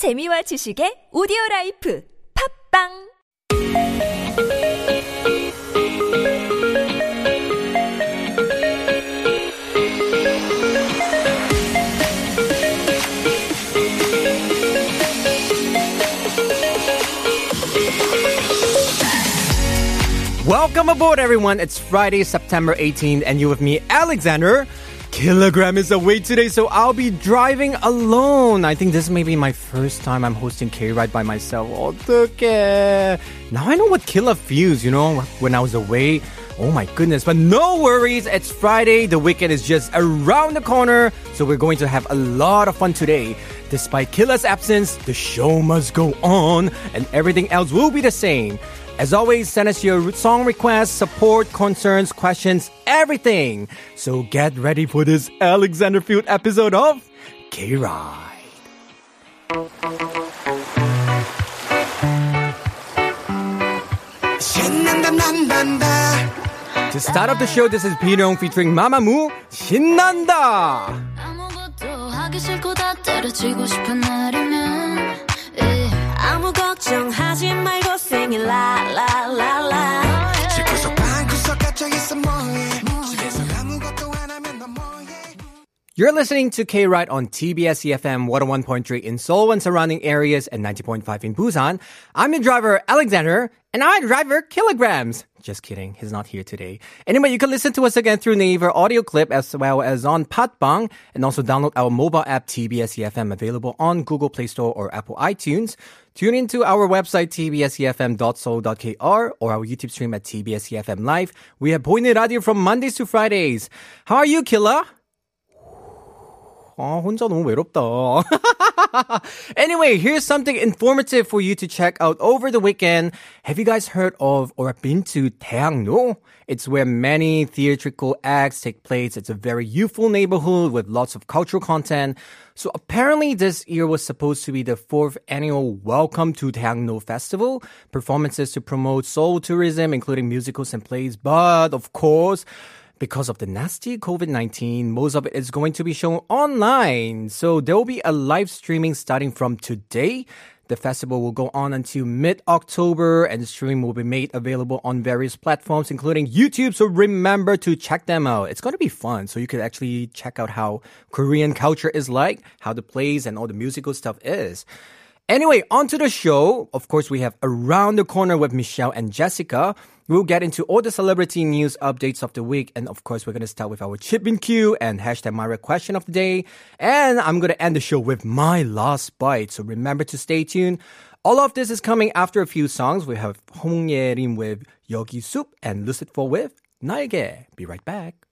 재미와 지식의 오디오 라이프 팝빵 Welcome aboard, everyone. It's Friday, September 18th, and you with me, Alexander. kilogram is away today, so I'll be driving alone. I think this may be my first time I'm hosting K Ride by myself. Oh, 어떡해. Now I know what Killa feels, you know, when I was away. Oh my goodness. But no worries, it's Friday. The weekend is just around the corner, so we're going to have a lot of fun today. Despite Killa's absence, the show must go on, and everything else will be the same. As always, send us your song requests, support, concerns, questions, everything. So get ready for this Alexander Field episode of K Ride. 신난다 난단다 To start off the show, this is Peter Young featuring Mamamoo, 신난다! 아무것도 하기 싫고 다 때려치고 싶은 날이면 예. 아무 걱정하지 말 고 sing it la la la la You're listening to K Ride on TBS EFM 101.3 in Seoul and surrounding areas and 90.5 in Busan. I'm your driver, Alexander, and our driver, Killagramz. Just kidding, he's not here today. Anyway, you can listen to us again through Naver audio clip as well as on Podbbang and also download our mobile app TBS EFM available on Google Play Store or Apple iTunes. Tune into our website tbsefm.seoul.kr or our YouTube stream at TBS EFM Live. We have Boyne Radio from Mondays to Fridays. How are you, Killa? 아, 혼자 너무 외롭다. anyway, here's something informative for you to check out over the weekend. Have you guys heard of or been to Daehangno? It's where many theatrical acts take place. It's a very youthful neighborhood with lots of cultural content. So apparently this year was supposed to be the fourth annual Welcome to Daehangno Festival, performances to promote Seoul tourism, including musicals and plays. But of course, because of the nasty COVID 19, most of it is going to be shown online. So there will be a live streaming starting from today. The festival will go on until mid October and the stream will be made available on various platforms, including YouTube. So remember to check them out. It's going to be fun. So you could actually check out how Korean culture is like, how the plays and all the musical stuff is. Anyway, on to the show. Of course, we have Around the Corner with Michelle and Jessica. We'll get into all the celebrity news updates of the week. And of course, we're going to start with our chip in queue and hashtag my question of the day. And I'm going to end the show with my last bite. So remember to stay tuned. All of this is coming after a few songs. We have Hong Ye-rim with Yogi Soup and Lucid 4 with 나에게. Be right back.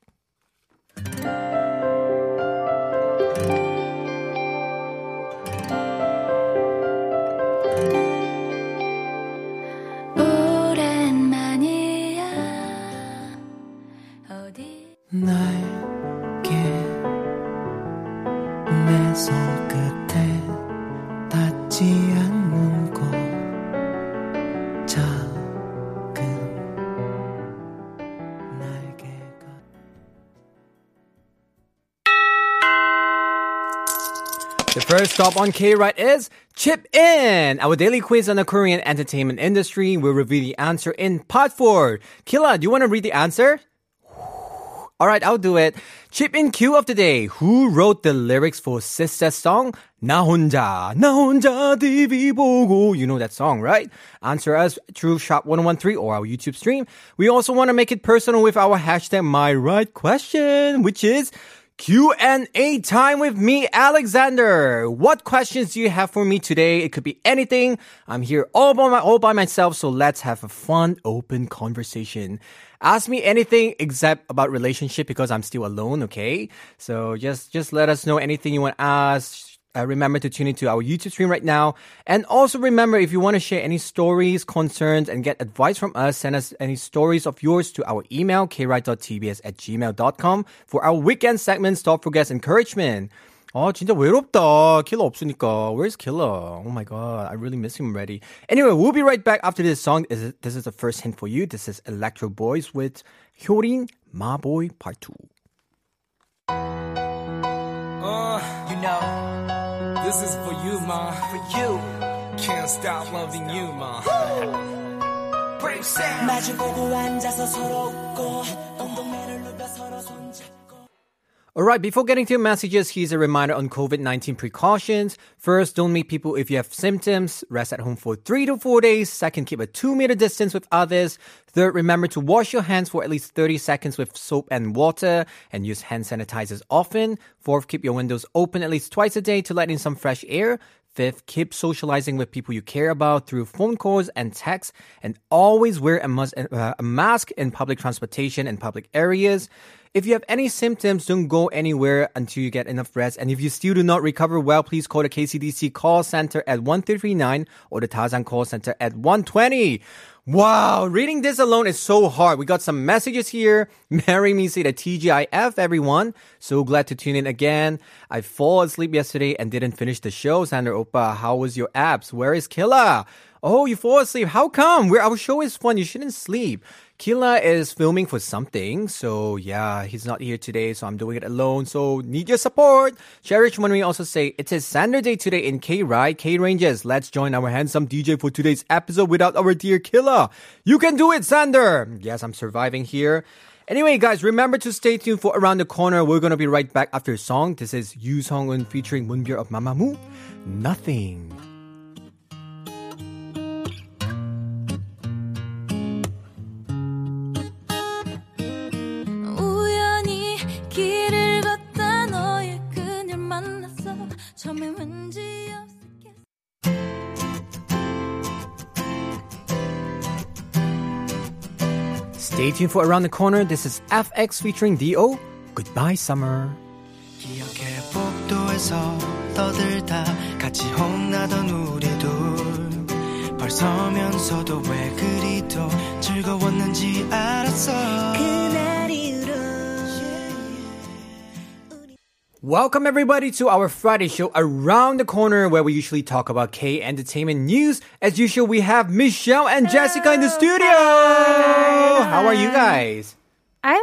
닿지 않는 곳 작은 날개가 The first stop on K Ride is Chip In, our daily quiz on the Korean entertainment industry. We'll reveal the answer in part four. Killa, do you want to read the answer? All right, I'll do it. Chip in Q of the day. Who wrote the lyrics for Sistar's song? 나 혼자, 나 혼자 TV 보고. You know that song, right? Answer us through Shop1013 or our YouTube stream. We also want to make it personal with our hashtag my right question, which is Q&A time with me, Alexander. What questions do you have for me today? It could be anything. I'm here all by, my, all by myself, so let's have a fun, open conversation. Ask me anything except about relationship because I'm still alone, okay? So just, just let us know anything you want to ask. Uh, remember to tune into our YouTube stream right now. And also remember, if you want to share any stories, concerns, and get advice from us, send us any stories of yours to our email, kride.tbs at gmail.com for our weekend segment, Stop for Guest Encouragement. 아, 진짜 외롭다. 킬러 없으니까. Where's Killa? Oh my god, I really miss him already. Anyway, we'll be right back after this song. This is, the first hint for you. This is Electro Boys with Hyorin Maboy Part 2. Uh, you know, this is for you, ma. For you. Can't stop loving you, ma. Brave 마주 보고 앉아서 서로 웃고, 엉덩이를 서로 손잡고. All right, before getting to your messages, here's a reminder on COVID 19 precautions. First, don't meet people if you have symptoms. Rest at home for three to four days. Second, keep a two meter distance with others. Third, remember to wash your hands for at least 30 seconds with soap and water and use hand sanitizers often. Fourth, keep your windows open at least twice a day to let in some fresh air. Fifth, keep socializing with people you care about through phone calls and texts, and always wear a, uh, a mask in public transportation and public areas. If you have any symptoms, don't go anywhere until you get enough rest. And if you still do not recover well, please call the KCDC call center at 1339 or the Dasan call center at 120. Wow, reading this alone is so hard. We got some messages here. Marry me say the TGIF, everyone. So glad to tune in again. I fall asleep yesterday and didn't finish the show. Sander Oppa, how was your abs? Where is Killa? Oh, you fall asleep. How come? Our show is fun. You shouldn't sleep. Killa is filming for something. So yeah, he's not here today. So I'm doing it alone. So need your support. Cherish Money also say it is Sander Day today in K Ride. K Rangers, let's join our handsome DJ for today's episode without our dear Killa. You can do it, Sander. Yes, I'm surviving here. Anyway, guys, remember to stay tuned for Around the Corner. We're gonna be right back after a song. This is Yu Sung-un featuring Moonbyul of Mamamoo. Nothing. 처음에 왠지 어색했어 Stay tuned for Around the Corner. This is FX featuring D.O. Goodbye, Summer. 기억해 복도에서 떠들다 같이 혼나던 우리 둘 벌서면서도 왜 그리 도 즐거웠는지 알았어 그 Welcome everybody to our Friday show around the corner where we usually talk about K entertainment news. As usual, we have Michelle and Hello. Jessica in the studio. Hi. How are you guys? I'm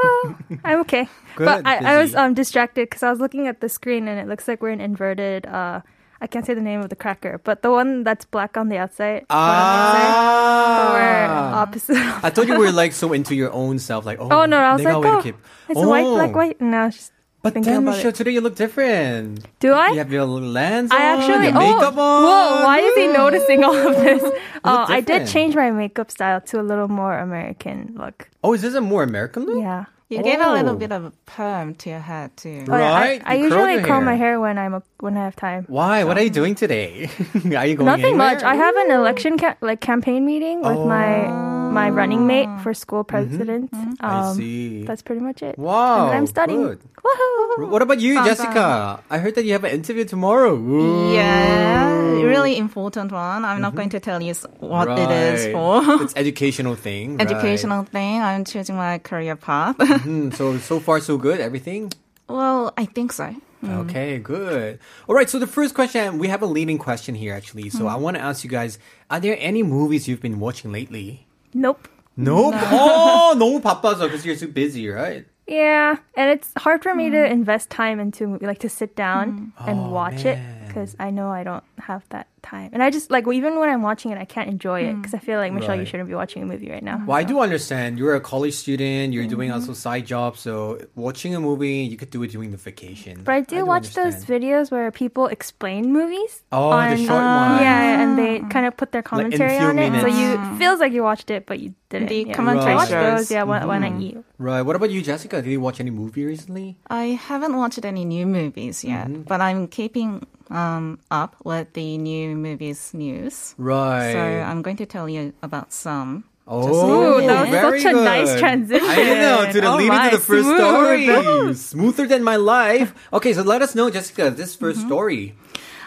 well, I'm okay. Good, but I, I was um, distracted because I was looking at the screen and it looks like we're in inverted uh, I can't say the name of the cracker, but the one that's black on the outside. Ah, the outside, we're opposite. I thought you were like so into your own self, like oh, oh no, I oh, was like, oh, keep. it's oh. white, black, white. No, just but thinking then about Michelle, today you look different. Do I? You have your little lens I on, actually. your oh, makeup oh, on. whoa! Why is he noticing all of this? Oh, I did change my makeup style to a little more American look. Oh, is this a more American look? Yeah. You gave a Oh. little bit of a perm to your head too. Oh, Right? I, I You usually your curl my hair. hair when I'm a, when I have time. Why? What are you doing today? are you going Nothing anywhere? much. I have an election ca- like campaign meeting with my oh. My running mate for school president. Um, Oh. Mm-hmm. I see. That's pretty much it. Wow, And I'm studying. good. Woohoo! What about you, Jessica? I heard that you have an interview tomorrow. Ooh. Yeah, really important one. I'm not going to tell you s- what it is Mm-hmm. For. it's educational thing. right. Educational thing. I'm choosing my career path. Hmm, so so far so good. Everything. well, I think so. Okay, good. All right. So the first question, we have a leading question here actually. So I want to ask you guys: Are there any movies you've been watching lately? Nope. Nope. oh, 너무 바빠서 because you're too busy, right? Yeah, and it's hard for me to invest time into a movie, like to sit down and Oh, watch it man. because I know I don't have that time. And I just like even when I'm watching it, I can't enjoy it because I feel like Michelle, you shouldn't be watching a movie right now. Well, I do understand. You're a college student. You're doing also side jobs. So watching a movie, you could do it during the vacation. But I do, watch those videos where people explain movies. Oh, the short uh, ones. Yeah, and they kind of put their commentary few on it, so you it feels like you watched it, but you didn't. The yeah. commentary I watch those, yeah, when, when I eat. Right. What about you, Jessica? Did you watch any movie recently? I haven't watched any new movies yet, Mm-hmm. but I'm keeping um, up with the new movies news. Right. So I'm going to tell you about some. Oh, Ooh, that was very such a nice good. transition. I know to the Oh lead my, into the first smooth. story. Smoother than my life. Okay, so let us know, Jessica, this 1st Mm-hmm. story.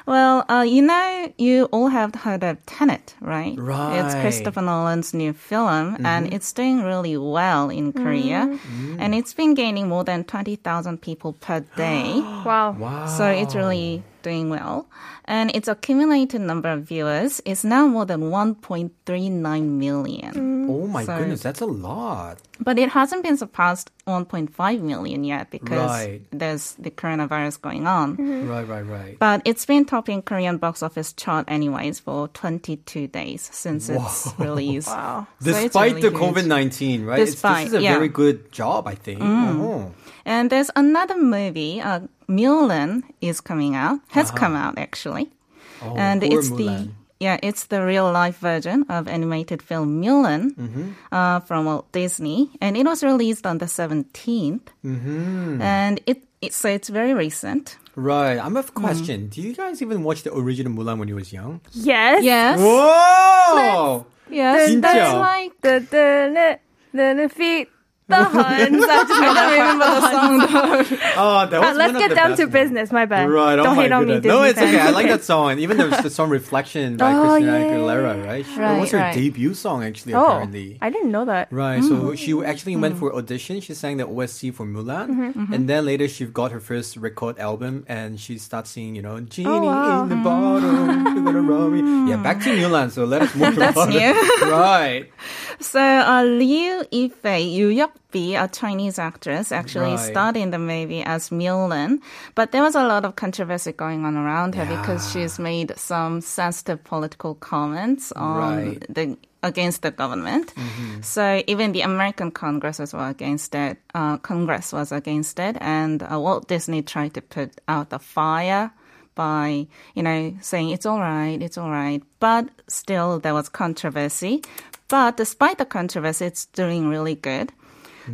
Well, uh, you know, you all have heard of Tenet, right? Right. Mm-hmm. Christopher Nolan's new film, and it's doing really well in Korea. Mm. And it's been gaining more than 20,000 people per day. Wow. Wow. So it's really doing well. And its accumulated number of viewers is now more than 1.39 million. Mm. Oh my So- goodness, that's a lot. But it hasn't been surpassed 1.5 million yet because Right. there's the coronavirus going on. Mm-hmm. Right, right, right. But it's been topping Korean box office chart anyways for 22 days since it's released. Wow. So it's Despite really the huge. COVID nineteen, right? It's- Despite, this is a yeah. very good job, I think. Oh. And there's another movie, uh, Mulan is coming out, has Uh-huh. come out actually. Oh, and poor it's the yeah, it's the real life version of animated film Mulan Mm-hmm. uh, from Walt Disney, and it was released on the 17th. Mm-hmm. And it, it so it's very recent. Right. I have Mm. a question. Do you guys even watch the original Mulan when you was young? Yes. Yes, Whoa! yes, 진짜. that's like The the the the feet. The Huns. I just don't remember the song though. Oh, that was Uh, let's get down to ones. business. My bad. Right. Oh Don't my hate on me. Disney No, it's okay. I like that song. Even there's the song Reflection by Oh, Christina yeah, Aguilera, right? She- Right, that was her right. debut song, actually, Oh, apparently. I didn't know that. Right, so she Mm. actually went for audition. She sang the OST for Mulan, Mm-hmm, and then later she got her first record album, and she starts singing, you know, "Genie Oh, wow. in the bottle, you're gonna roll me." Yeah, back to Mulan. So let us move That's new. right. So uh, Liu Yifei, Yu Yukbi, a Chinese actress, actually Right. starred in the movie as Mulan, but there was a lot of controversy going on around her because she's made some sensitive political comments on Right. the against the government. Mm-hmm. So even the American Congress was against it. Uh, Congress was against it, and uh, Walt Disney tried to put out the fire by, you know, saying it's all right, it's all right. But still, there was controversy. But despite the controversy, it's doing really good.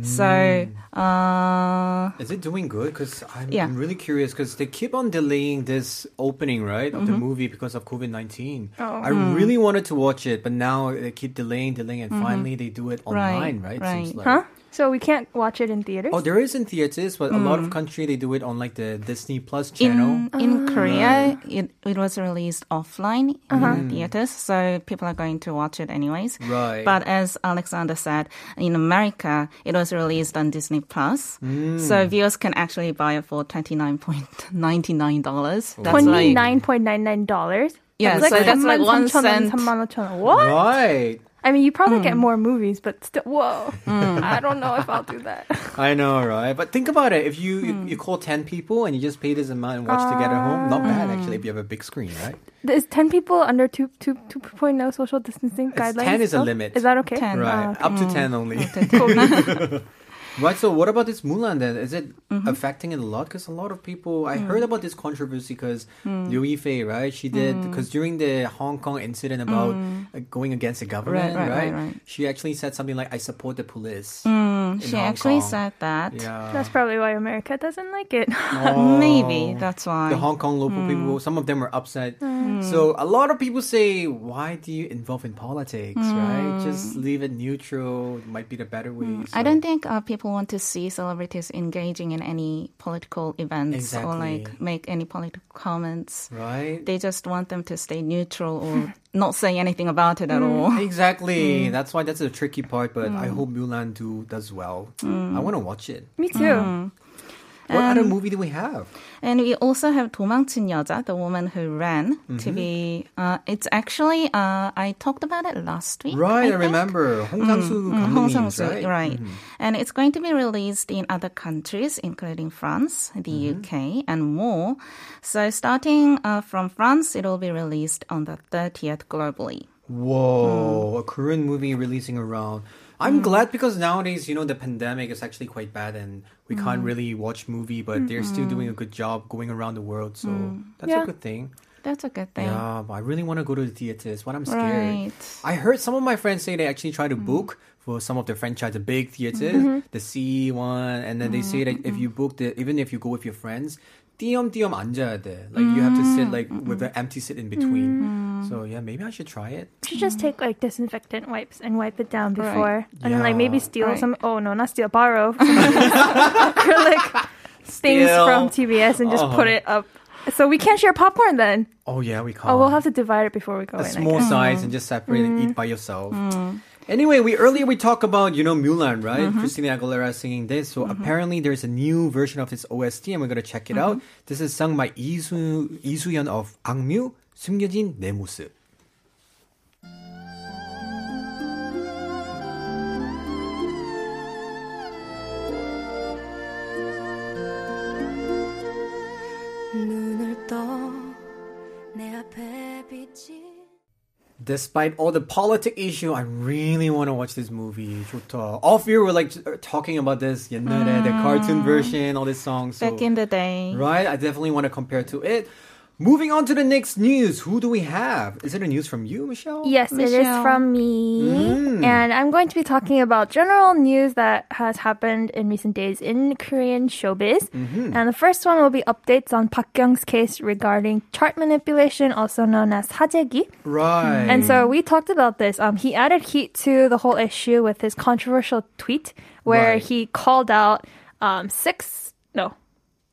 So, uh, Is it doing good? Because I'm, Yeah. I'm really curious because they keep on delaying this opening, right, of Mm-hmm. the movie because of COVID 19. Oh. I really wanted to watch it, but now they keep delaying, delaying, and finally they do it online, right? Mm-hmm. right. Seems like. Huh? So we can't watch it in theaters. Oh, there is in theaters, but a lot of hmm. country they do it on like the Disney Plus channel. in in Korea, it, it was released offline in uh-huh. hmm. theaters, so people are going to watch it anyways. Right. But as Alexander said, in America, it was released on Disney Plus, hmm. so viewers can actually buy it for twenty nine point ninety nine dollars. Twenty nine point nine nine dollars. Yeah, so that's like one cent. What? Right. I mean, you probably get mm. more movies, but still, whoa. Mm. I don't know if I'll do that. I know, right? But think about it. If you you, hmm. you call ten people and you just pay this amount and watch together at home, not bad ah. actually. If you have a big screen, right? Is ten people under two two two point oh social distancing It's guidelines? 10 is a limit. Is that okay? 10. Right, Ah, mm. up to ten only. cool. Right. So, what about this Mulan then? Is it Mm-hmm. affecting it a lot? Because a lot of people, I heard about this controversy because Liu Yifei, right? She did because during the Hong Kong incident about uh, going against the government, Right, right, right, right, right. She actually said something like, "I support the police." Mm, she Hong actually Kong. said that. Yeah. That's probably why America doesn't like it. Maybe that's why. the Hong Kong local Mm. people, some of them were upset. So a lot of people say, why do you involve in politics, right? Just leave it neutral. Might be the better way. Mm. I don't think uh, people want to see celebrities engaging in any political events or like make any political comments. Right? They just want them to stay neutral or not say anything about it at all. Exactly. Mm. That's why that's the tricky part. But I hope Mulan do does well. Mm. I want to watch it. Me too. What Um, other movie do we have? And we also have 도망친 여자, the woman who ran, Mm-hmm. to be. Uh, it's actually uh, I talked about it last week. Right, I, think. remember Hong Sang-soo Mm, 감독님, Hong Sang-soo, right? right. And it's going to be released in other countries, including France, the Mm-hmm. UK, and more. So starting uh, from France, it will be released on the 30th globally. Whoa, a Korean movie releasing around. I'm mm. glad because nowadays, you know, the pandemic is actually quite bad and we mm. can't really watch movie, but they're still doing a good job going around the world. So mm. that's Yeah. a good thing. That's a good thing. Yeah, but I really want to go to the theaters, but I'm scared. Right. I heard some of my friends say they actually try to book for some of the franchise, the big theaters, mm-hmm. the C one, and then they mm-hmm. say that if mm-hmm. you book the, even if you go with your friends, 띄엄띄엄 앉아야 돼. Like you have to sit like with an empty seat in between. So yeah, maybe I should try it. You should just take like disinfectant wipes and wipe it down before, and then like maybe Yeah. steal Right. some. Oh no, not steal, borrow some of these acrylic things Steal. from TBS and just put Uh-huh. it up. So we can't share popcorn then. Oh yeah, we can't. Oh, we'll have to divide it before we go a in. I small guess. size and just separate and eat by yourself. Anyway, we earlier we talked about you know Mulan, right? Mm-hmm. Christina Aguilera singing this. So mm-hmm. apparently there's a new version of this OST, and we're gonna check it mm-hmm. out. This is sung by Isu Isuyeon of 악뮤 숨겨진 내 모습 Despite all the politic issue, I really want to watch this movie. 좋다. Off year, we're like talking about this 옛날에, the cartoon version, all these songs. So, Back in the day. right, I definitely want to compare to it. Moving on to the next news. Who do we have? Is it a news from you, Michelle? Yes, Michelle. it is from me. Mm. And I'm going to be talking about general news that has happened in recent days in Korean showbiz. Mm-hmm. And the first one will be updates on Park Kyung's case regarding chart manipulation, also known as sajaegi. Right. And so we talked about this. Um, he added heat to the whole issue with his controversial tweet where right. he called out um, six, no,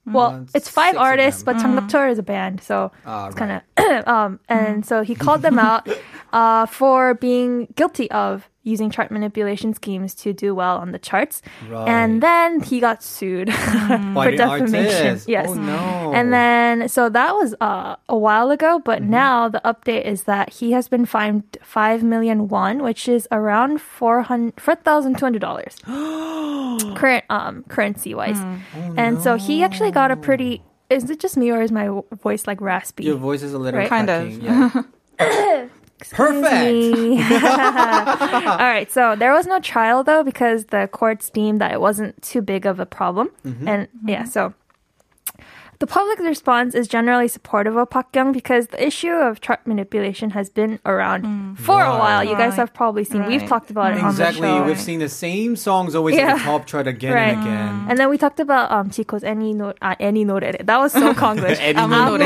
well, Uh, it's five six of artists, them. but Changnaptor is a band, so Ah, it's kind of um. And so he called them out uh, for being guilty of using chart manipulation schemes to do well on the charts. Right. And then he got sued By for the defamation. artist. Yes. Oh, no. And then, so that was uh, a while ago, but Mm-hmm. now the update is that he has been fined 5 million won, which is around $400 $4,200 current um, currency wise. Oh, and so he actually got a pretty. Is it just me or is my voice like raspy? Your voice is a little Right. Kind of. cracking, Yeah. Perfect. me. All right. So there was no trial though because the courts deemed that it wasn't too big of a problem. Mm-hmm. And yeah, so the public response is generally supportive of Park Kyung because the issue of chart manipulation has been around mm. for right. a while. You guys have probably seen. Right. We've talked about it exactly. We've seen the same songs always yeah. in the top chart again right. and again. Mm. And then we talked about um, Zico's any Note, uh, any 노래. That was so Konglish. Any note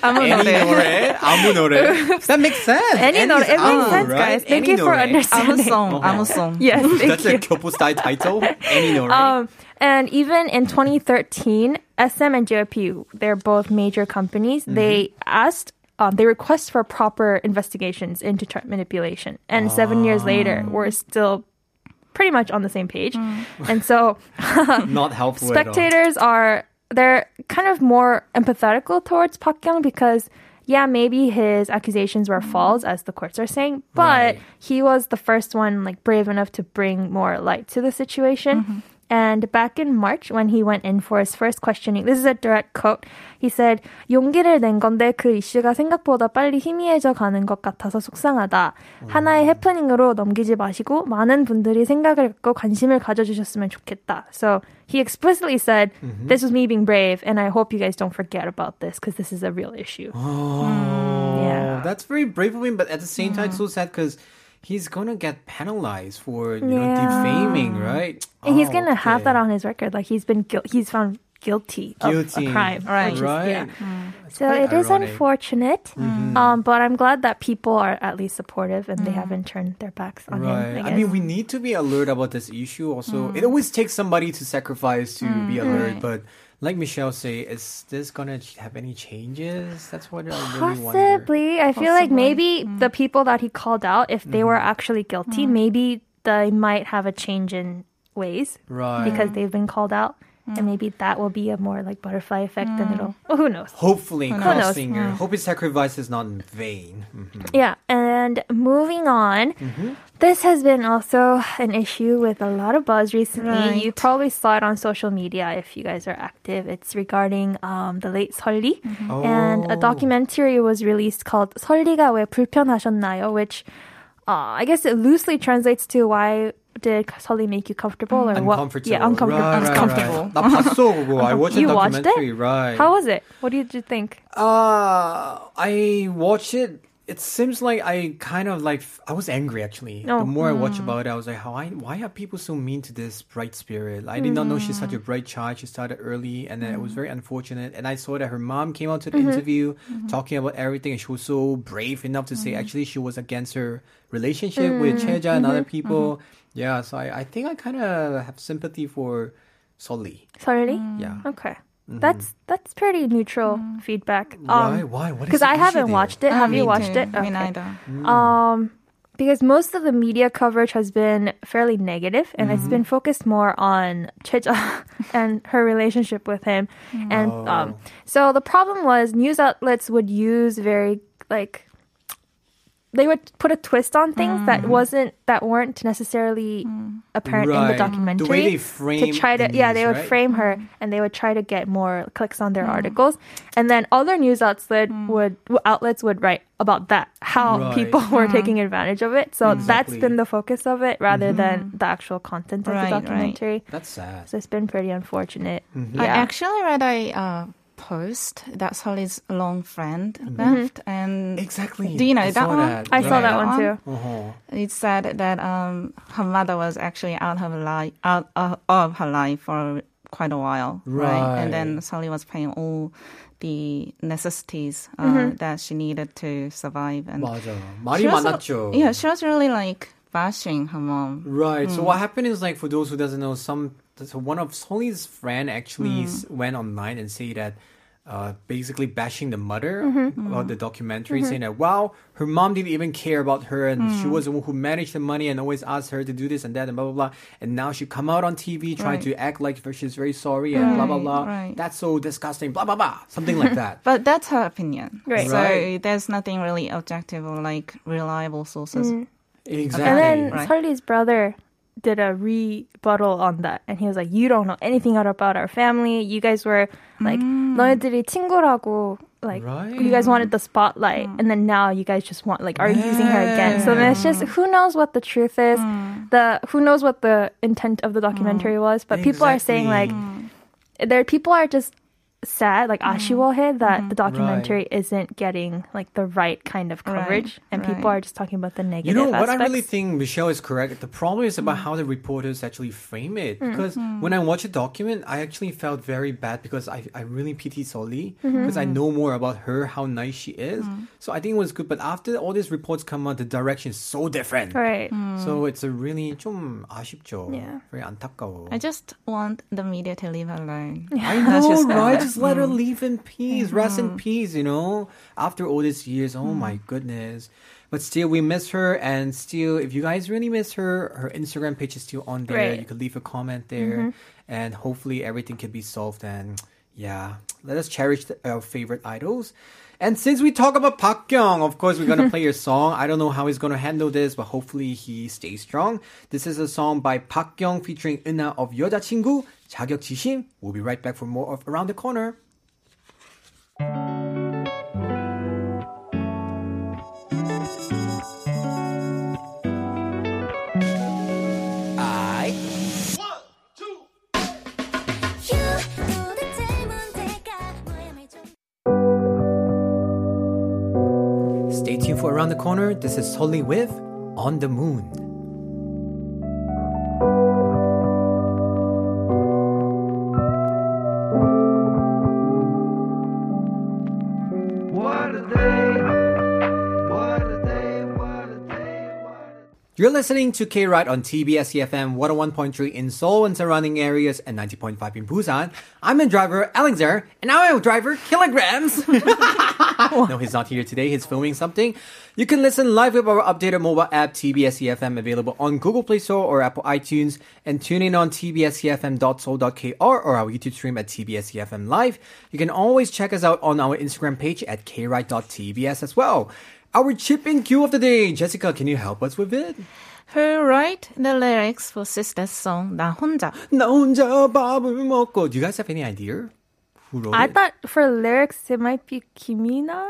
아무 노래. 아무 노래. That makes sense. Any, any It makes sense, guys. Thank you for understanding. 아무 song. 아무 song. Yes. That's a couple style title. Any note. Um, and even in 2013, SM and JYP, they're both major companies. Mm-hmm. They asked, um, they request for proper investigations into chart manipulation. And seven years later, ah. we're still pretty much on the same page. Mm. And so Not helpful spectators are they're kind of more empathetical towards Park Kyung because yeah, maybe his accusations were mm. false, as the courts are saying, but Right. he was the first one like brave enough to bring more light to the situation. Mm-hmm. And back in March, when he went in for his first questioning, this is a direct quote. He said, 용기를 낸 건데 그 이슈가 생각보다 빨리 희미해져 가는 것 같아서 속상하다. 하나의 해프닝으로 넘기지 마시고 많은 분들이 생각을 갖고 관심을 가져주셨으면 좋겠다. So he explicitly said, this was me being brave, and I hope you guys don't forget about this because this is a real issue. Oh, Yeah. That's very brave of him, but at the same time, it's so sad because he's gonna get penalized for you know Yeah. defaming, right? And he's Oh, gonna have that on his record. Like he's been guil- he's found guilty, Guilty. of a crime. Right. which is- right. yeah. So quite it is ironic. unfortunate, mm-hmm. um, but I'm glad that people are at least supportive and they mm. haven't turned their backs on Right. him. I, mean, we need to be alert about this issue. Also, it mm. always takes somebody to sacrifice to be mm. alert. But like Michelle say, is this gonna have any changes? That's what I really wonder. Possibly. I feel like maybe mm. the people that he called out, if they were mm. actually guilty, mm. maybe they might have a change in ways Right. because they've been called out. Mm. And maybe that will be a more like butterfly effect mm. than it'll. Well, who knows? Hopefully, who knows? Mm. Hope his sacrifice is not in vain. Mm-hmm. Yeah, and moving on, mm-hmm. this has been also an issue with a lot of buzz recently. Right. You probably saw it on social media if you guys are active. It's regarding um, the late Sulli, mm-hmm. oh. and a documentary was released called "설리가 왜 불편하셨나요?" which uh, I guess it loosely translates to why did Sulli make you comfortable or what? Yeah, uncomfortable. Right, uncomfortable. Right, right. uncomfortable. I watched you watched it? Right. How was it? What did you think? Uh, I watched it it seems like I kind of like I was angry actually. Oh. The more I watch mm. about it, I was like, how I, why are people so mean to this bright spirit? I did not know she's such a mm. bright child. She started early, and then it was mm. very unfortunate. And I saw that her mom came out to the mm-hmm. interview mm-hmm. talking about everything, and she was so brave enough to say mm-hmm. actually she was against her relationship with Choiza and other people. Yeah, so I, I think I kind of have sympathy for Sulli. 설리? Yeah. Okay. That's that's pretty neutral feedback. Why? Why? What is Because I haven't there? watched it. Ah, Have you watched too. it? Me Okay. neither. Um, because most of the media coverage has been fairly negative, and it's been focused more on Choiza and her relationship with him. And um, so the problem was news outlets would use very like they would put a twist on things that mm. wasn't that weren't necessarily mm. apparent in the documentary. The way they frame to try to the yeah, news, they would right? frame her mm. and they would try to get more clicks on their articles, and then other news outlet would outlets would write about that how Right. people were taking advantage of it. So that's been the focus of it rather mm-hmm. than the actual content of Right, the right. documentary. That's sad. So it's been pretty unfortunate. Mm-hmm. I Yeah. actually read a uh, post that Sulli's long friend mm-hmm. left, and exactly, do you know I that one? That. I right. saw that one too. Uh-huh. It said that um, her mother was actually out of her life, out of her life for quite a while, right? right? And then Sulli was paying all the necessities uh, mm-hmm. that she needed to survive. And 맞아. 많이 Yeah, she was really like bashing her mom. Right. So Mm. what happened is like for those who doesn't know, some so one of Sulli's friend actually Mm. went online and say that. Uh, basically bashing the mother Mm-hmm. about the documentary, saying that wow, her mom didn't even care about her, and Mm. she was the one who managed the money and always asked her to do this and that and blah blah blah. And now she come out on TV trying to act like she's very sorry and blah blah blah. right. That's so disgusting. Blah blah blah. Something like that. But that's her opinion. Right. So Right. there's nothing really objective or like reliable sources. Exactly. And then right. Sulli's brother did a rebuttal on that, and he was like, "You don't know anything about our family. You guys were like, mm. 너희들이 친구라고." Like right. you guys wanted the spotlight, mm. and then now you guys just want like are yeah. using her again. So then it's just who knows what the truth is, mm. the who knows what the intent of the documentary hmm. was. But exactly. people are saying like, there people are just sad, like mm mm-hmm. Ashiwohe, that mm-hmm. the documentary right. isn't getting like the right kind of coverage, right. and right. people are just talking about the negative. You know aspects. what? I really think Michelle is correct. The problem is about mm-hmm. how the reporters actually frame it. Mm. Because mm-hmm. when I watch a document, I actually felt very bad because I, I really pity Sulli mm-hmm. because I know more about her, how nice she is. Mm. So I think it was good. But after all these reports come out, the direction is so different. Right. Mm. So it's a really 좀 아쉽죠. Yeah. Very 안타까워. I just want the media to leave alone. I know, right? Just let her mm-hmm. leave in peace, rest in mm-hmm. peace, you know? After all these years, oh my mm-hmm. goodness. But still, we miss her, and still, if you guys really miss her, her Instagram page is still on there. Right. You could leave a comment there, and hopefully everything can be solved. And yeah, let us cherish the, our favorite idols. And since we talk about Park Kyung, of course, we're gonna play your song. I don't know how he's gonna handle this, but hopefully he stays strong. This is a song by Park Kyung featuring Una of 여자친구 자격지심. We'll be right back for more of Around the Corner. Around the Corner. This is Sulli with On the Moon. What a day. What a day. What a day. What a You're listening to K Ride on TBS EFM 101.3 in Seoul and surrounding areas and 90.5 in Busan. I'm the driver, Alexander, and I'm a driver, Killagramz. no, he's not here today. He's filming something. You can listen live with our updated mobile app, TBS EFM, available on Google Play Store or Apple iTunes, and tune in on tbsefm.seoul.kr or our YouTube stream at TBS EFM Live. You can always check us out on our Instagram page at kride.tbs as well. Our chip in cue of the day. Jessica, can you help us with it? Her write the lyrics for Sistar's song, 나 혼자. 나 혼자 밥을 먹고. Do you guys have any idea? who wrote I it? thought for lyrics it might be Kim Eana.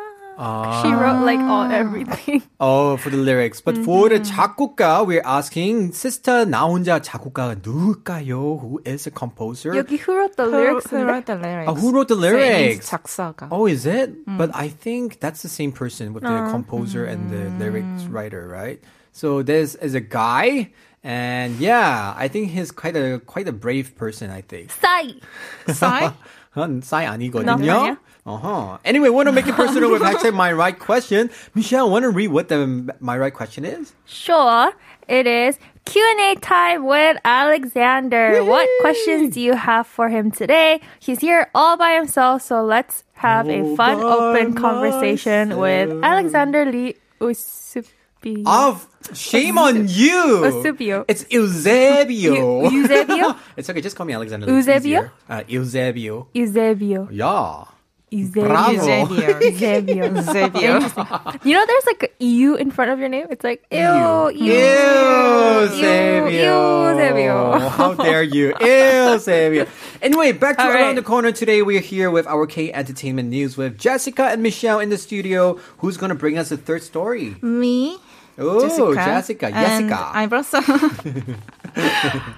She wrote like all ah. everything. Oh, for the lyrics. But mm-hmm. for the 작곡가, we're asking sister 나 혼자 작곡가 누굴까요? Who is a composer? 여기 who wrote the who, lyrics? Who wrote the lyrics? Oh, who wrote the lyrics? 작사가. Oh, is it? Mm. But I think that's the same person with the uh, composer mm. and the mm. lyrics writer, right? So this is a guy. And yeah, I think he's quite a quite a brave person. I think. Psy, Psy. 한 싸이 너 아니거든요. 아니야? Uh-huh. Anyway, want to make it personal with hashtag my right question. Michelle, want to read what the my right question is? Sure, it is Q&A time with Alexander. What questions do you have for him today? He's here all by himself, so let's have a All fun, by open conversation with myself. Alexander Lee Usupi. Oh, shame on you. Eusebio. It's Eusebio. Eu- Eusebio? it's okay. Just call me Alexander. Eusebio? It's easier. Uh, Eusebio. Eusebio. Yeah. Bravo. Eusebio. Eusebio. Eusebio. Eusebio. You know, there's like a EU in front of your name. It's like ew, ew, Eusebio. Eusebio. How dare you? Eusebio. Anyway, back to All Around right. the Corner today. We're here with our K Entertainment News with Jessica and Michelle in the studio. Who's going to bring us the third story? Me, Oh, Jessica. Jessica. And Jessica. I brought some.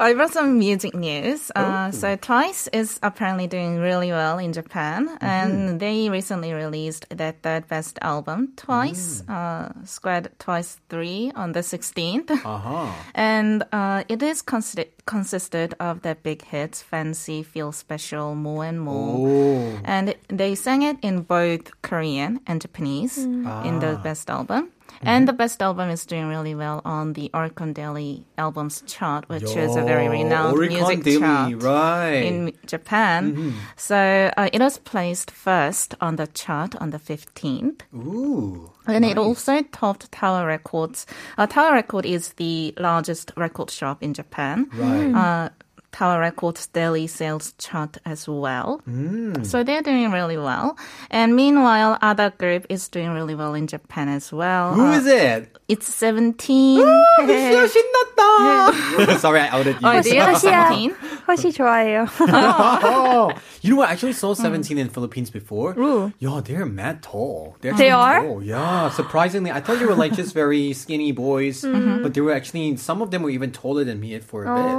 I brought some music news. Uh, so Twice is apparently doing really well in Japan, and they recently released their third best album, Twice, uh, Squad Twice Three, on the 16th. uh-huh. And uh, it is consider- consisted of their big hits, Fancy, Feel Special, More and More. Oh. And they sang it in both Korean and Japanese in the best album. And the best album is doing really well on the Oricon Daily Albums chart, which is a very renowned Oricon music Daily, chart right. in Japan. So uh, it was placed first on the chart on the 15th. Ooh. And it also topped Tower Records. Uh, Tower Record is the largest record shop in Japan. Right. Uh, Tower Records daily sales chart as well. Mm. So they're doing really well. And meanwhile, other group is doing really well in Japan as well. Who Uh, is it? It's 17. 진짜 신났다. Sorry, I outed you. Oh, do you have 허시야. 17? 허시 좋아해요. Oh, you know what? I actually saw 17 in Philippines before. Ooh. Yo, they're mad tall. They're They actually are? Tall. Yeah, surprisingly. I thought they were like just very skinny boys, Mm-hmm. but they were actually, some of them were even taller than me for a bit.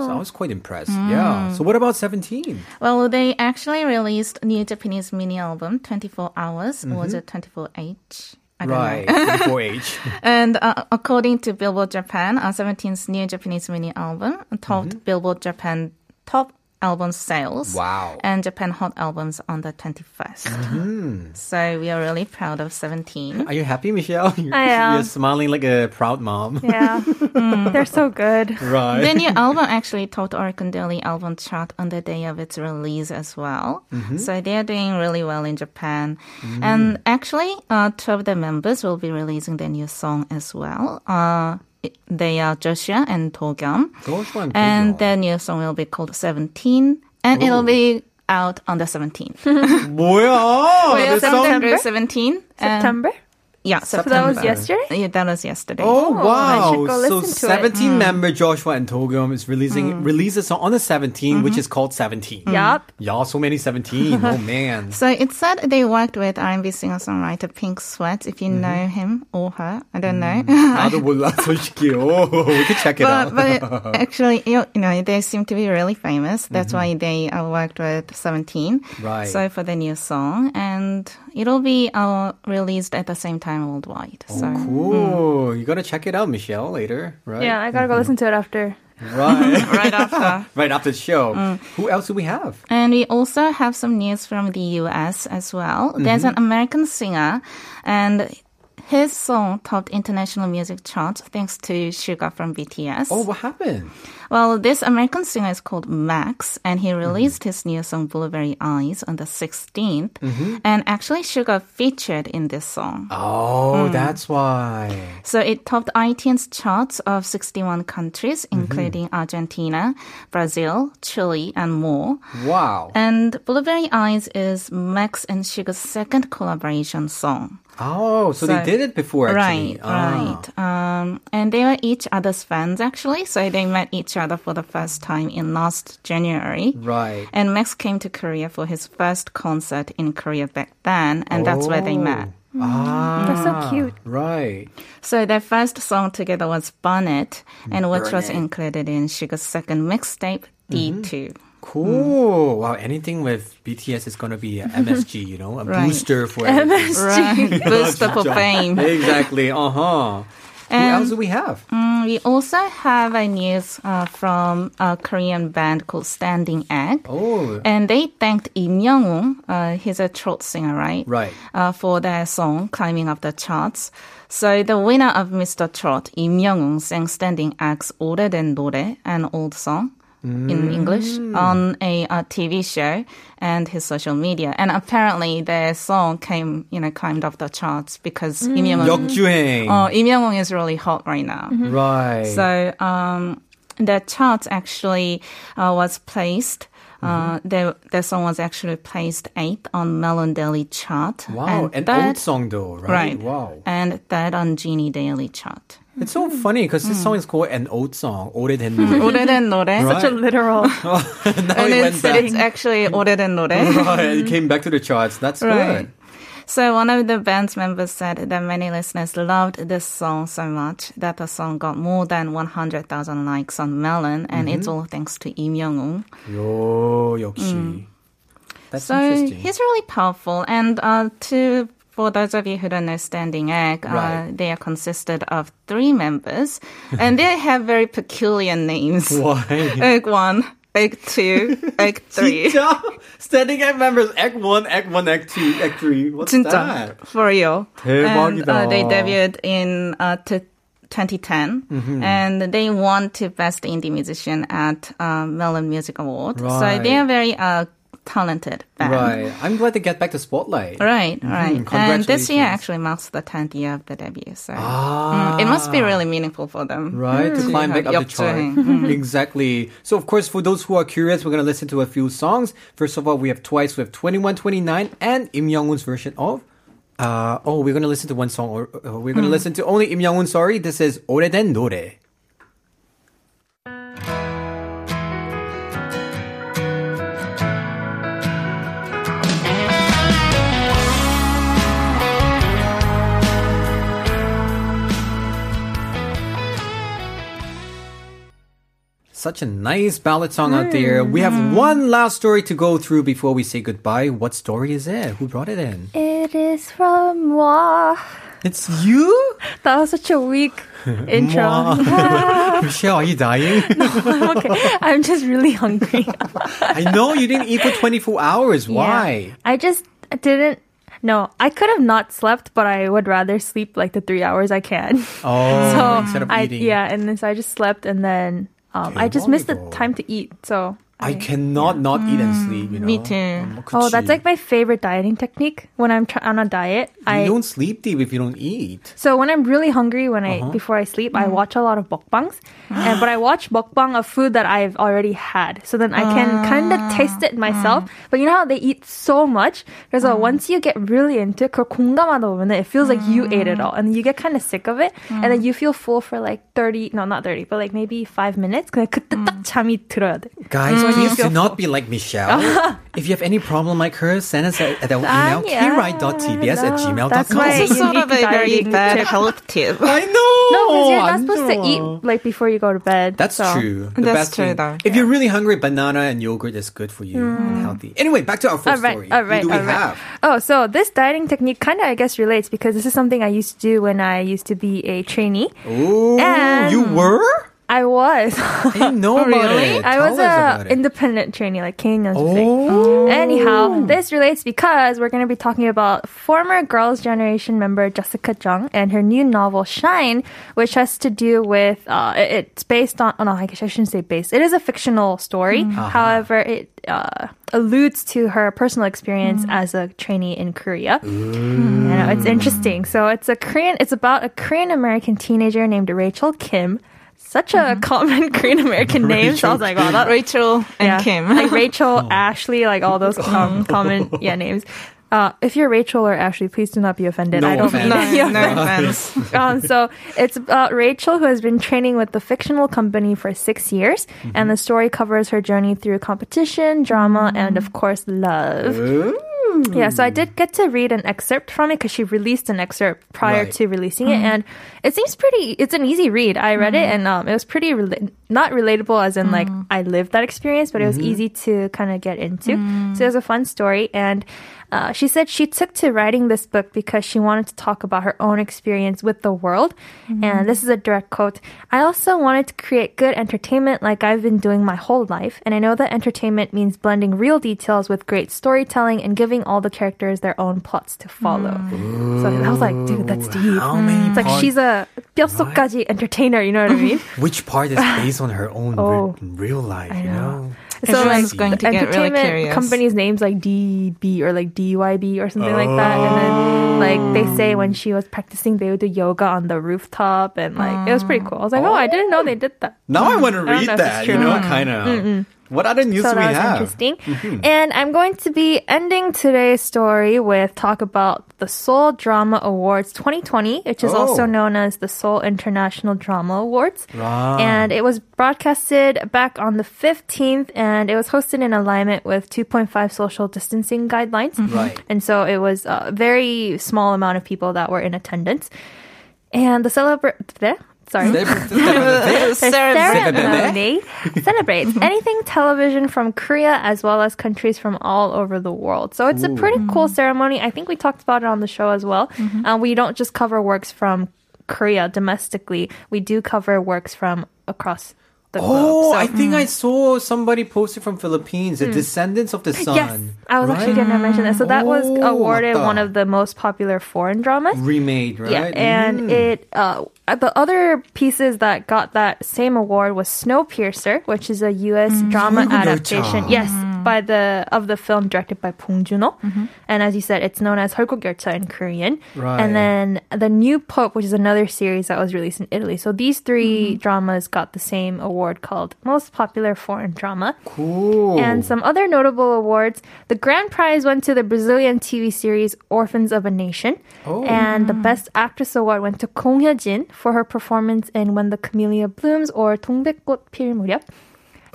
So Oh. I was quite impressed. Yeah. So what about 17? Well, they actually released new Japanese mini album, 24 Hours. Or was it 24H? Right. 24H. And uh, according to Billboard Japan, uh, 17's new Japanese mini album topped Billboard Japan top album sales. Wow. And Japan Hot Albums on the 21st. So we are really proud of 17. Are you happy, Michelle? You're, I am. You're smiling like a proud mom. Yeah. They're so good. Right. The new album actually topped Oricon Daily album chart on the day of its release as well. So they are doing really well in Japan. And actually, uh, two of the members will be releasing their new song as well. Uh, it- they are Joshua and Togyam. Joshua and And their new song will be called 17. And it'll be out on the 17th. 뭐야? Well, This song- September 17. and- September? Yeah, So September. that was yesterday? Yeah, that was yesterday. Oh, I wow! should go so listen to it. 17 member Joshua and Togum is releasing release a song on the 17, which is called 17. Yup. Yeah, so many 17. oh man. So it said they worked with R&B singer-songwriter Pink Sweat. If you know him or her, I don't know. 나도 몰라 솔직히. Oh, we can check it but, out. but actually, you you know, they seem to be really famous. That's why they uh, worked with 17. Right. So for the new song, and it'll be uh, released at the same time worldwide. Oh, so hmm. cool. You gotta check it out, Michelle, later, right? Yeah, I gotta go mm-hmm. listen to it after. Right. right after. right after the show. Mm. Who else do we have? And we also have some news from the US as well. Mm-hmm. There's an American singer, and his song topped international music charts thanks to Suga from BTS. Oh, what happened? Well, this American singer is called Max, and he released his new song Blueberry Eyes on the 16th. And actually, Suga featured in this song. Oh, that's why. So it topped iTunes charts of 61 countries, including Argentina, Brazil, Chile, and more. Wow. And Blueberry Eyes is Max and Suga's second collaboration song. Oh, so, they did it before, actually. Right, Ah. right. Um, and they were each other's fans actually, so they met each other for the first time in last January. Right. And Max came to Korea for his first concert in Korea back then, and that's where they Oh. met. Ah. They're so cute. Right. So their first song together was Burn It, and which was Burn It. included in Suga's second mixtape, D2. Cool. Wow, anything with BTS is going to be a MSG, you know, a Right. booster for everything. Right, booster for fame. Exactly. Uh huh. And, Who else do we have? Um, we also have a news uh, from a Korean band called Standing Egg. Oh. And they thanked Im Young-woong, uh, he's a trot singer, right? Right. Uh, for their song, Climbing Up the Charts. So the winner of Mr. Trot, Im Young-woong, sang Standing Egg's Older Than Dore, an old song mm. in English on a, a, TV show and his social media. And apparently their song came, you know, climbed off the charts because mm. Im Young Oh, is really hot right now. Mm-hmm. Right. So um, the chart actually uh, was placed. Uh, mm-hmm. their their song was actually placed eighth on Melon Daily chart. Wow, and an third, old song though, right? right? Wow, and third on Genie Daily chart. It's so mm-hmm. funny because this song is called an old song, 오래된 노래. Mm-hmm. 오래된 노래. Right. Such a literal. Oh, and it it's, it's, actually 오래된 노래. right, it came back to the charts. That's right. good. So one of the band's members said that many listeners loved this song so much that the song got more than 100,000 likes on Melon, and mm-hmm. it's all thanks to Im Young-woong. 역시. Mm. That's so he's really powerful, and uh, to for those of you who don't know Standing Egg, Right. uh, they are consisted of three members, and they have very peculiar names. Why? Egg one, Egg two, Egg three. 진짜? Standing Egg members, Act 1, Act 1, Act 2, Act 3. What's 진짜 that? for real. And 대박이다. uh, they debuted in uh, t- 2010, Mm-hmm. and they won to Best Indie Musician at uh, Melon Music Award. So Right. they are very uh, talented band. Right. I'm glad they get back to spotlight. Right, mm-hmm. right. Mm, and this year actually marks the 10th year of the debut. So ah. mm, it must be really meaningful for them. Right, mm. to climb back up the chart. Mm-hmm. Mm-hmm. exactly. So of course, for those who are curious, we're going to listen to a few songs. First of all, we have twice with 2129 and Im Young-woong's version of uh, oh, we're gonna listen to one song. Or, uh, we're gonna hmm. listen to only Im Young-woong. Sorry, this is 오래된 노래. Such a nice ballad song out there. We have hmm. one last story to go through before we say goodbye. What story is it? Who brought it in? it is from moi. It's you? That was such a weak intro. Michelle, are you dying? I'm okay. I'm just really hungry. I know you didn't eat for 24 hours. Why? Yeah. I just didn't. No, I could have not slept, but I would rather sleep like the three hours I can. Oh, so instead of I, eating. yeah, and then so I just slept, and then um, I just missed the time to eat, so I cannot not eat and sleep, you know. me too. 음, oh, that's 그치. like my favorite dieting technique. When I'm try- on a diet, You I don't sleep deep if you don't eat. So when I'm really hungry, when Uh-huh. I before I sleep, Mm. I watch a lot of mukbangs, and but I watch mukbang of food that I've already had, so then I can kind of taste it myself. But you know how they eat so much, 그래서 once you get really into it, 그걸 공감하다 보면 it feels like you ate it all, and you get kind of sick of it, and then you feel full for like thirty, no, not thirty, but like maybe five minutes. 근데 그때 딱 잠이 들어야 돼. Guys, Please do not be like Michelle. if you have any problem like her, send us at our email, kride.tbs at gmail.com. That's why this is sort of a very bad health tip. I know. No, because you're not supposed to eat like before you go to bed. That's so. true. The That's best true, thing, though. If you're really hungry, banana and yogurt is good for you mm. and hmm. healthy. Anyway, back to our first all right, story. All right, Who do we right. have? Oh, so this dieting technique kind of, I guess, relates because this is something I used to do when I used to be a trainee. Oh, you were? I was. I didn't know about it. I Tell was us about a independent trainee, like King Oh. Anyhow, this relates because we're going to be talking about former Girls' Generation member Jessica Jung and her new novel Shine, which has to do with uh, it's based on. Oh no, I shouldn't say based. It is a fictional story. However, it uh, alludes to her personal experience as a trainee in Korea. You know, it's interesting. So it's a Korean. It's about a Korean American teenager named Rachel Kim. Such a common Korean American name. So I was like, wow, that Rachel and yeah. Kim. like Rachel, Ashley, like all those um, common yeah names. Uh, if you're Rachel or Ashley, please do not be offended. No I don't offense. mean any no, offense. no offense. Um, so it's about Rachel who has been training with the fictional company for six years, and the story covers her journey through competition, drama, and of course love. Yeah, so I did get to read an excerpt from it because she released an excerpt prior Right. to releasing it, and it seems pretty. It's an easy read. I read it, and um, it was pretty rela- not relatable as in like I lived that experience, but it was easy to kind of get into. So it was a fun story, and uh, she said she took to writing this book because she wanted to talk about her own experience with the world. And this is a direct quote. I also wanted to create good entertainment like I've been doing my whole life. And I know that entertainment means blending real details with great storytelling and giving all the characters their own plots to follow. So I was like, dude, that's deep. How many It's like parts- she's a 뼛속까지 entertainer, you know what I mean? Which part is based on her own Oh. re- real life, you know? So Everyone's like going to get really entertainment curious. companies names like DB or like DYB or something like that, and then like they say when she was practicing, they would do yoga on the rooftop, and like it was pretty mm. cool. I was like, oh, I didn't know they did that. Now I want to read that, you know, kind of. What other news so do we that was have? interesting. Mm-hmm. And I'm going to be ending today's story with talk about the Seoul Drama Awards 2020, which is Oh. also known as the Seoul International Drama Awards. Right. And it was broadcasted back on the 15th, and it was hosted in alignment with 2.5 social distancing guidelines. Mm-hmm. Right. And so it was a very small amount of people that were in attendance. And the celebrate. Sorry. The ceremony celebrates anything television from Korea as well as countries from all over the world. So it's a pretty cool mm-hmm. ceremony. I think we talked about it on the show as well. Uh, we don't just cover works from Korea domestically. We do cover works from across the oh. Oh, so, I think mm. I saw somebody posted from Philippines, the mm. Descendants of the Sun. Yes, I was right? actually going to mention that. So that oh, was awarded one of the most popular foreign dramas. Remade, right? Yeah, and mm. it. Uh, the other pieces that got that same award was Snowpiercer, which is a U.S. Hmm. drama adaptation. Yes, by the of the film directed by Bong Joon-ho. Mm-hmm. And as you said, it's known as Heukogyercha in Korean. Right. And then The New Pope, which is another series that was released in Italy. So these 3 mm-hmm. dramas got the same award called Most Popular Foreign Drama. Cool. And some other notable awards, the grand prize went to the Brazilian TV series Orphans of a Nation. Oh. And the mm. Best Actress award went to Kong Hyo-jin for her performance in When the Camellia Blooms or 동백꽃 필 무렵.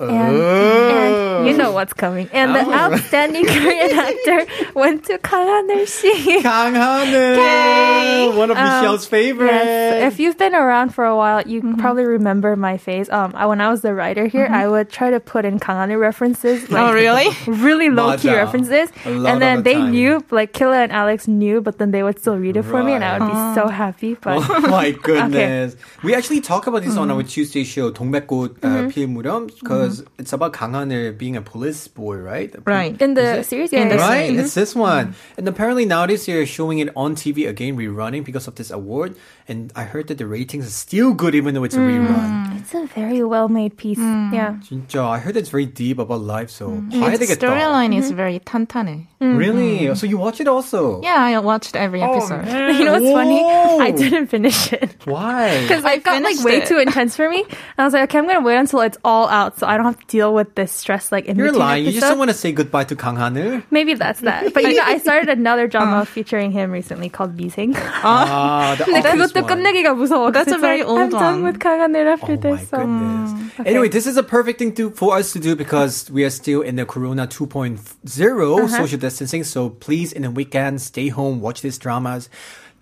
And, and oh. you know what's coming. And the oh. outstanding Korean actor went to Kang Ha-neul Kang Ha-neul, one of um, Michelle's favorites. Yes. If you've been around for a while, you mm-hmm. probably remember my face. Um, I, when I was the writer here, mm-hmm. I would try to put in Kang Ha-neul references. Oh, like, oh, really? Really low key references. And then the they time. knew, like Killa and Alex knew, but then they would still read it right. for me, and I would be so happy. But oh my goodness, okay. we actually talk about this mm-hmm. on our mm-hmm. Tuesday show, 동백꽃 uh, mm-hmm. because it's about Kang Ha-neul being a police boy, right? Right. In the series, yeah. The right, series. it's this one. Mm-hmm. And apparently now this year showing it on TV again, rerunning because of this award. And I heard that the ratings are still good even though it's a rerun. it's a very well made piece. Yeah. 진짜, I heard it's very deep about life, so 봐야 Its 되겠다. storyline is very 탄탄해. Really? So you watch it also? Yeah, I watched every episode. You know what's funny? Whoa. I didn't finish it. Why? Because I it got like finished way it. too intense for me. And I was like, okay, I'm gonna wait until it's all out, so I don't have to deal with this stress like in You're between lying. You just don't episodes. want to say goodbye to 강하늘. Maybe that's that. But you know, I started another drama featuring him recently called 미생. Ah, the 근데 office one. 끝내기가 무서워. That's a very like, old I'm one. I'm done with Kang Ha-neul after oh this my. Goodness. Okay. Anyway, this is a perfect thing to, for us to do because we are still in the Corona 2.0 uh-huh. social distancing. So please, in the weekend, stay home, watch these dramas.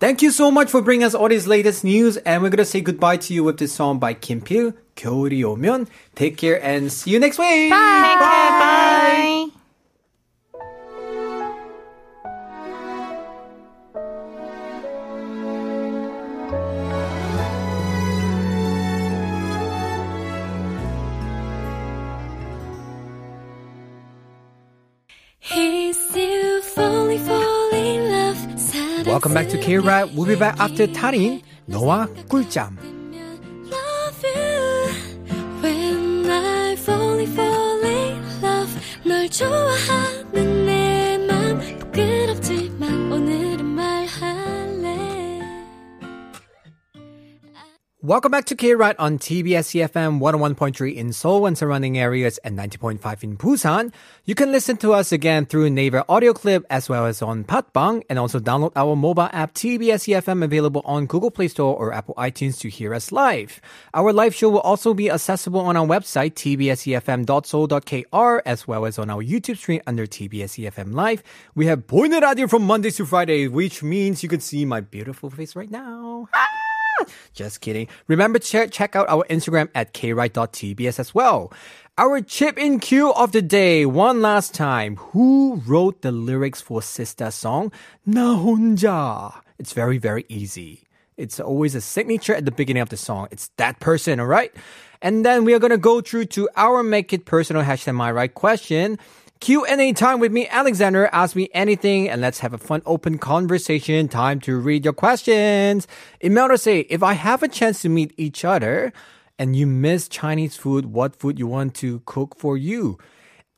Thank you so much for bringing us all these latest news, and we're gonna say goodbye to you with this song by Kim Pil, 겨울이 오면. Take care and see you next week. Bye. Care, bye. Welcome back to K-Ride. We'll be back after Tarin, Noah, 꿀잠. Welcome back to K-Ride on TBS EFM 101.3 in Seoul and surrounding areas and 90.5 in Busan. You can listen to us again through Naver audio clip as well as on Podbbang and also download our mobile app TBS EFM available on Google Play Store or Apple iTunes to hear us live. Our live show will also be accessible on our website tbsefm.seoul.kr as well as on our YouTube stream under TBS EFM Live. We have pointed out here from Mondays to Fridays, which means you can see my beautiful face right now. Ah! Just kidding. Remember to check out our Instagram at kride.tbs as well. Our chip in queue of the day, one last time. Who wrote the lyrics for Sistar song? Na 혼자. It's very, very easy. It's always a signature at the beginning of the song. It's that person, all right? And then we are going to go through to our make it personal hashtag my right question. Q&A time with me, Alexander. Ask me anything and let's have a fun open conversation. Time to read your questions. Imelda say, if I have a chance to meet each other and you miss Chinese food, what food you want to cook for you?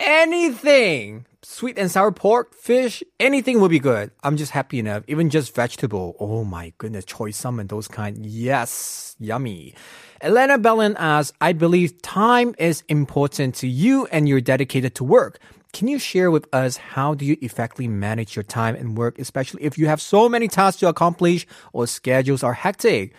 anything. Sweet and sour pork, fish, anything will be good. I'm just happy enough. Even just vegetable. Oh my goodness, choy sum and those kind. Yes, yummy. Elena Bellin asks, I believe time is important to you and you're dedicated to work. Can you share with us how do you effectively manage your time and work, especially if you have so many tasks to accomplish or schedules are hectic?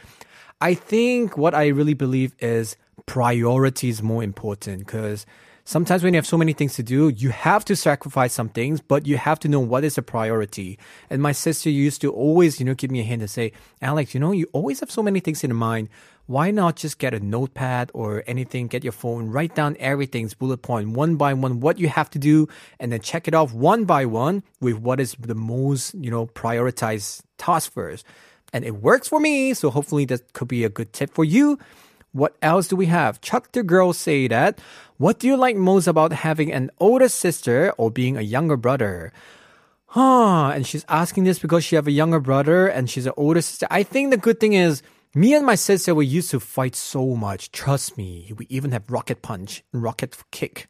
I think what I really believe is priority is more important because sometimes when you have so many things to do, you have to sacrifice some things, but you have to know what is a priority. And my sister used to always, you know, give me a hand and say, Alex, you know, you always have so many things in mind. Why not just get a notepad or anything, get your phone, write down everything's bullet point one by one, what you have to do, and then check it off one by one with what is the most, you know, prioritized task first. And it works for me, so hopefully that could be a good tip for you. What else do we have? Chuck the girl say that. What do you like most about having an older sister or being a younger brother? Huh. And she's asking this because she have a younger brother and she's an older sister. I think the good thing is me and my sister we used to fight so much. Trust me. We even have rocket punch and rocket kick.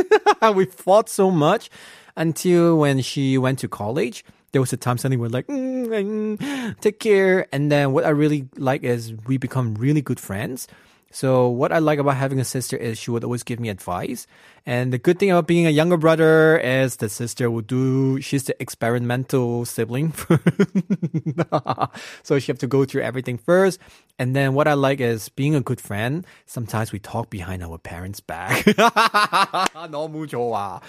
we fought so much until when she went to college. There was a time suddenly we're like, mm, mm, take care. And then what I really like is we become really good friends. So what I like about having a sister is she would always give me advice. And the good thing about being a younger brother is the sister will do, she's the experimental sibling. so she have to go through everything first. And then what I like is being a good friend. Sometimes we talk behind our parents' back. 너무 좋아.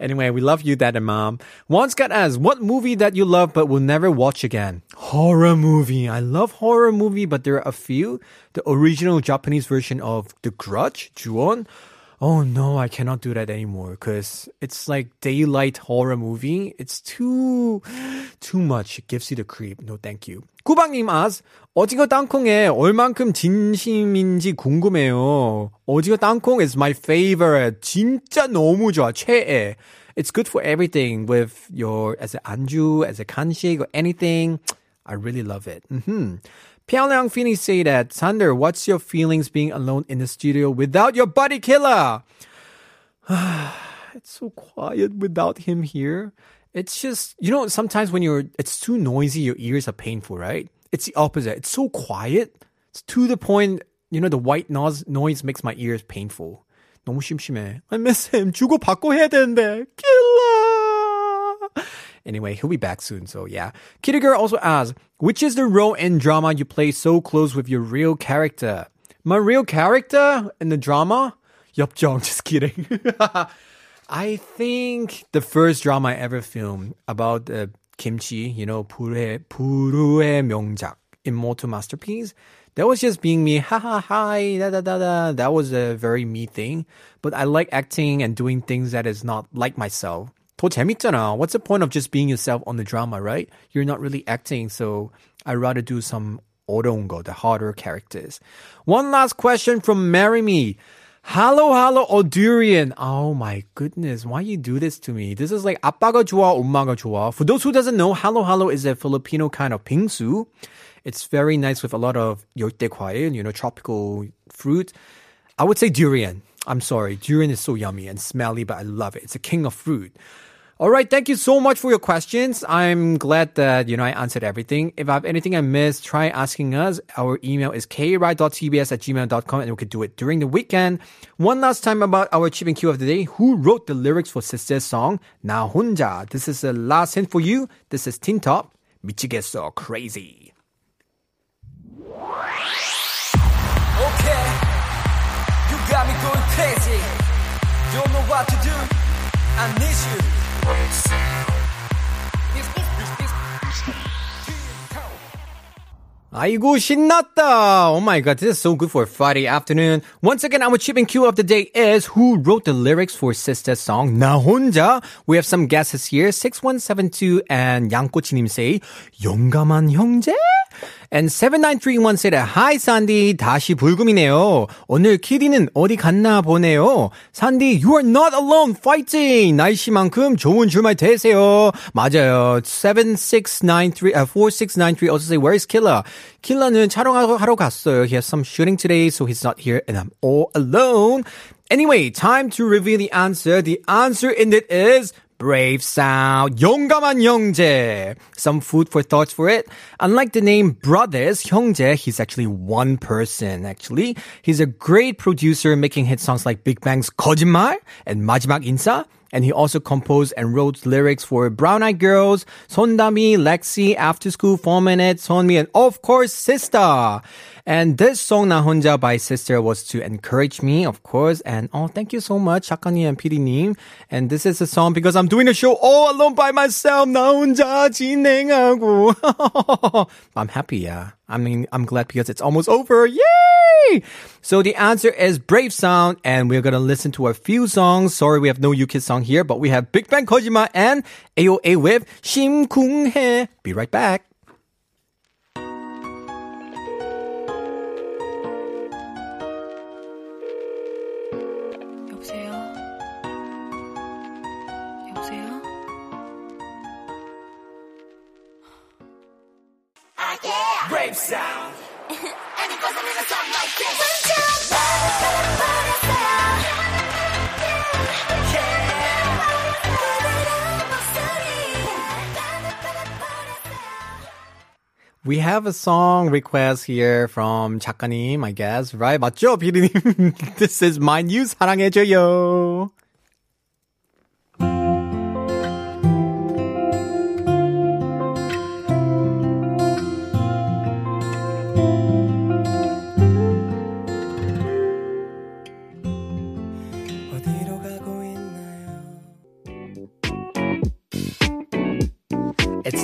Anyway, we love you, dad and mom. Once got asked, what movie that you love but will never watch again? Horror movie. I love horror movie, but there are a few. The original Japanese version of The Grudge, Ju-on Oh no, I cannot do that anymore because it's like daylight horror movie. It's too, too much. It gives you the creep. No, thank you. 구방님 asks, 오징어 땅콩에 얼만큼 진심인지 궁금해요. 오징어 땅콩 is my favorite. 진짜 너무 좋아. 최애. It's good for everything with your, as a anju, as a kanshik or anything. I really love it. Mm-hmm. Pyongyang Fini say that Sander, what's your feelings being alone in the studio without your buddy Killa? it's so quiet without him here. It's just you know sometimes when you're it's too noisy, your ears are painful, right? It's the opposite. It's so quiet. It's to the point. You know the white noise noise makes my ears painful. 너무 심심해. I miss him. 주고 받고 해야 되는데. Killa. Anyway, he'll be back soon, so yeah. Kitty Girl also asks, which is the role in drama you play so close with your real character? My real character in the drama? 엽정, just kidding. I think the first drama I ever filmed about uh, kimchi, you know, 불의, 불후의 명작, immortal masterpiece. That was just being me, ha ha hi, da da da da. That was a very me thing. But I like acting and doing things that is not like myself. 더 재밌잖아. What's the point of just being yourself on the drama, right? You're not really acting, so I'd rather do some 어려운 거, the harder characters. One last question from Marry Me. Hello, hello, Odurian. Oh my goodness, why you do this to me? This is like 아빠가 좋아, 엄마가 좋아. For those who doesn't know, hello, hello is a Filipino kind of bingsu. It's very nice with a lot of 열대과일, you know, tropical fruit. I would say durian. I'm sorry, durian is so yummy and smelly, but I love it. It's a king of fruit. All right, thank you so much for your questions. I'm glad that, you know, I answered everything. If I have anything I missed, try asking us. Our email is kride.tbs at gmail.com and we could do it during the weekend. One last time about our chip and cue of the day. Who wrote the lyrics for Sistar's song, Na Honja? This is the last hint for you. This is Tin Top, 미치겠어, crazy. Okay, you got me going crazy. Don't know what to do. I need you. 아이고 신났다. Oh my god, this is so good for a Friday afternoon. Once again, our chipping cue of the day is who wrote the lyrics for Sistar's song 나 혼자. We have some guesses here. 6172 and Yang 양꼬치님 say 용감한 형제? And 7931 said, Hi, Sandy. 다시 불금이네요. 오늘 키디는 어디 갔나 보네요. Sandy, you are not alone. Fighting. 날씨만큼 좋은 주말 되세요. 맞아요. 7693, uh, 4693 also say, Where is Killa? Killa는 촬영하러 갔어요. He has some shooting today, so he's not here and I'm all alone. Anyway, time to reveal the answer. The answer in it is Brave sound, 용감한 형제. Some food for thoughts for it. Unlike the name brothers, 형제, he's actually one person, actually. He's a great producer making hit songs like Big Bang's 거짓말 and 마지막 인사. And he also composed and wrote lyrics for Brown Eyed Girls, 손담이, Lexi, After School, 4 Minutes, 손미, and of course, Sistar. And this song, Na Honja by Sistar, was to encourage me, of course. And oh, thank you so much, Hakani and PD님. And this is a song because I'm doing a show all alone by myself. 나 혼자 진행하고. I'm happy, yeah. I mean, I'm glad because it's almost over. Yay! So the answer is Brave Sound, and we're gonna listen to a few songs. Sorry, we have no UK song here, but we have Big Bang Kojima and AOA with 심쿵해. Be right back. Brave sound. We have a song request here from 작가님, I guess. Right? 맞죠, 피디님? This is my news. 사랑해줘요.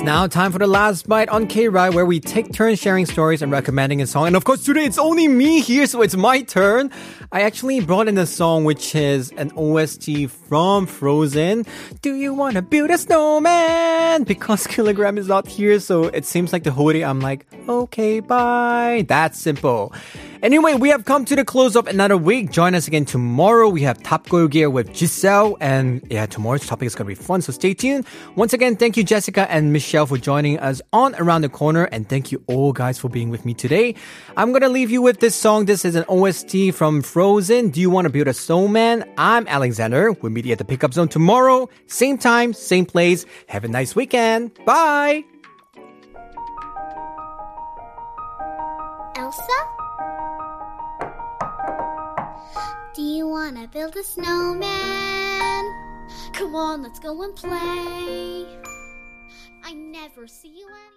Now time for the last bite on K-Ride where we take turns sharing stories and recommending a song. And of course, today it's only me here, so it's my turn. I actually brought in a song which is an OST from Frozen. Do you want to build a snowman? Because Killagramz is not here, so it seems like the whole I'm like, okay, bye. That's simple. Anyway, we have come to the close of another week. Join us again tomorrow. We have Top Girl Gear with Giselle. And yeah, tomorrow's topic is going to be fun, so stay tuned. Once again, thank you, Jessica and Michelle, for joining us on Around the Corner. And thank you all guys for being with me today. I'm going to leave you with this song. This is an OST from Frozen. Do you want to build a snowman? I'm Alexander. We'll meet you at the pickup zone tomorrow. Same time, same place. Have a nice weekend. Bye. Elsa? Do you wanna build a snowman? Come on, let's go and play. I never see you any.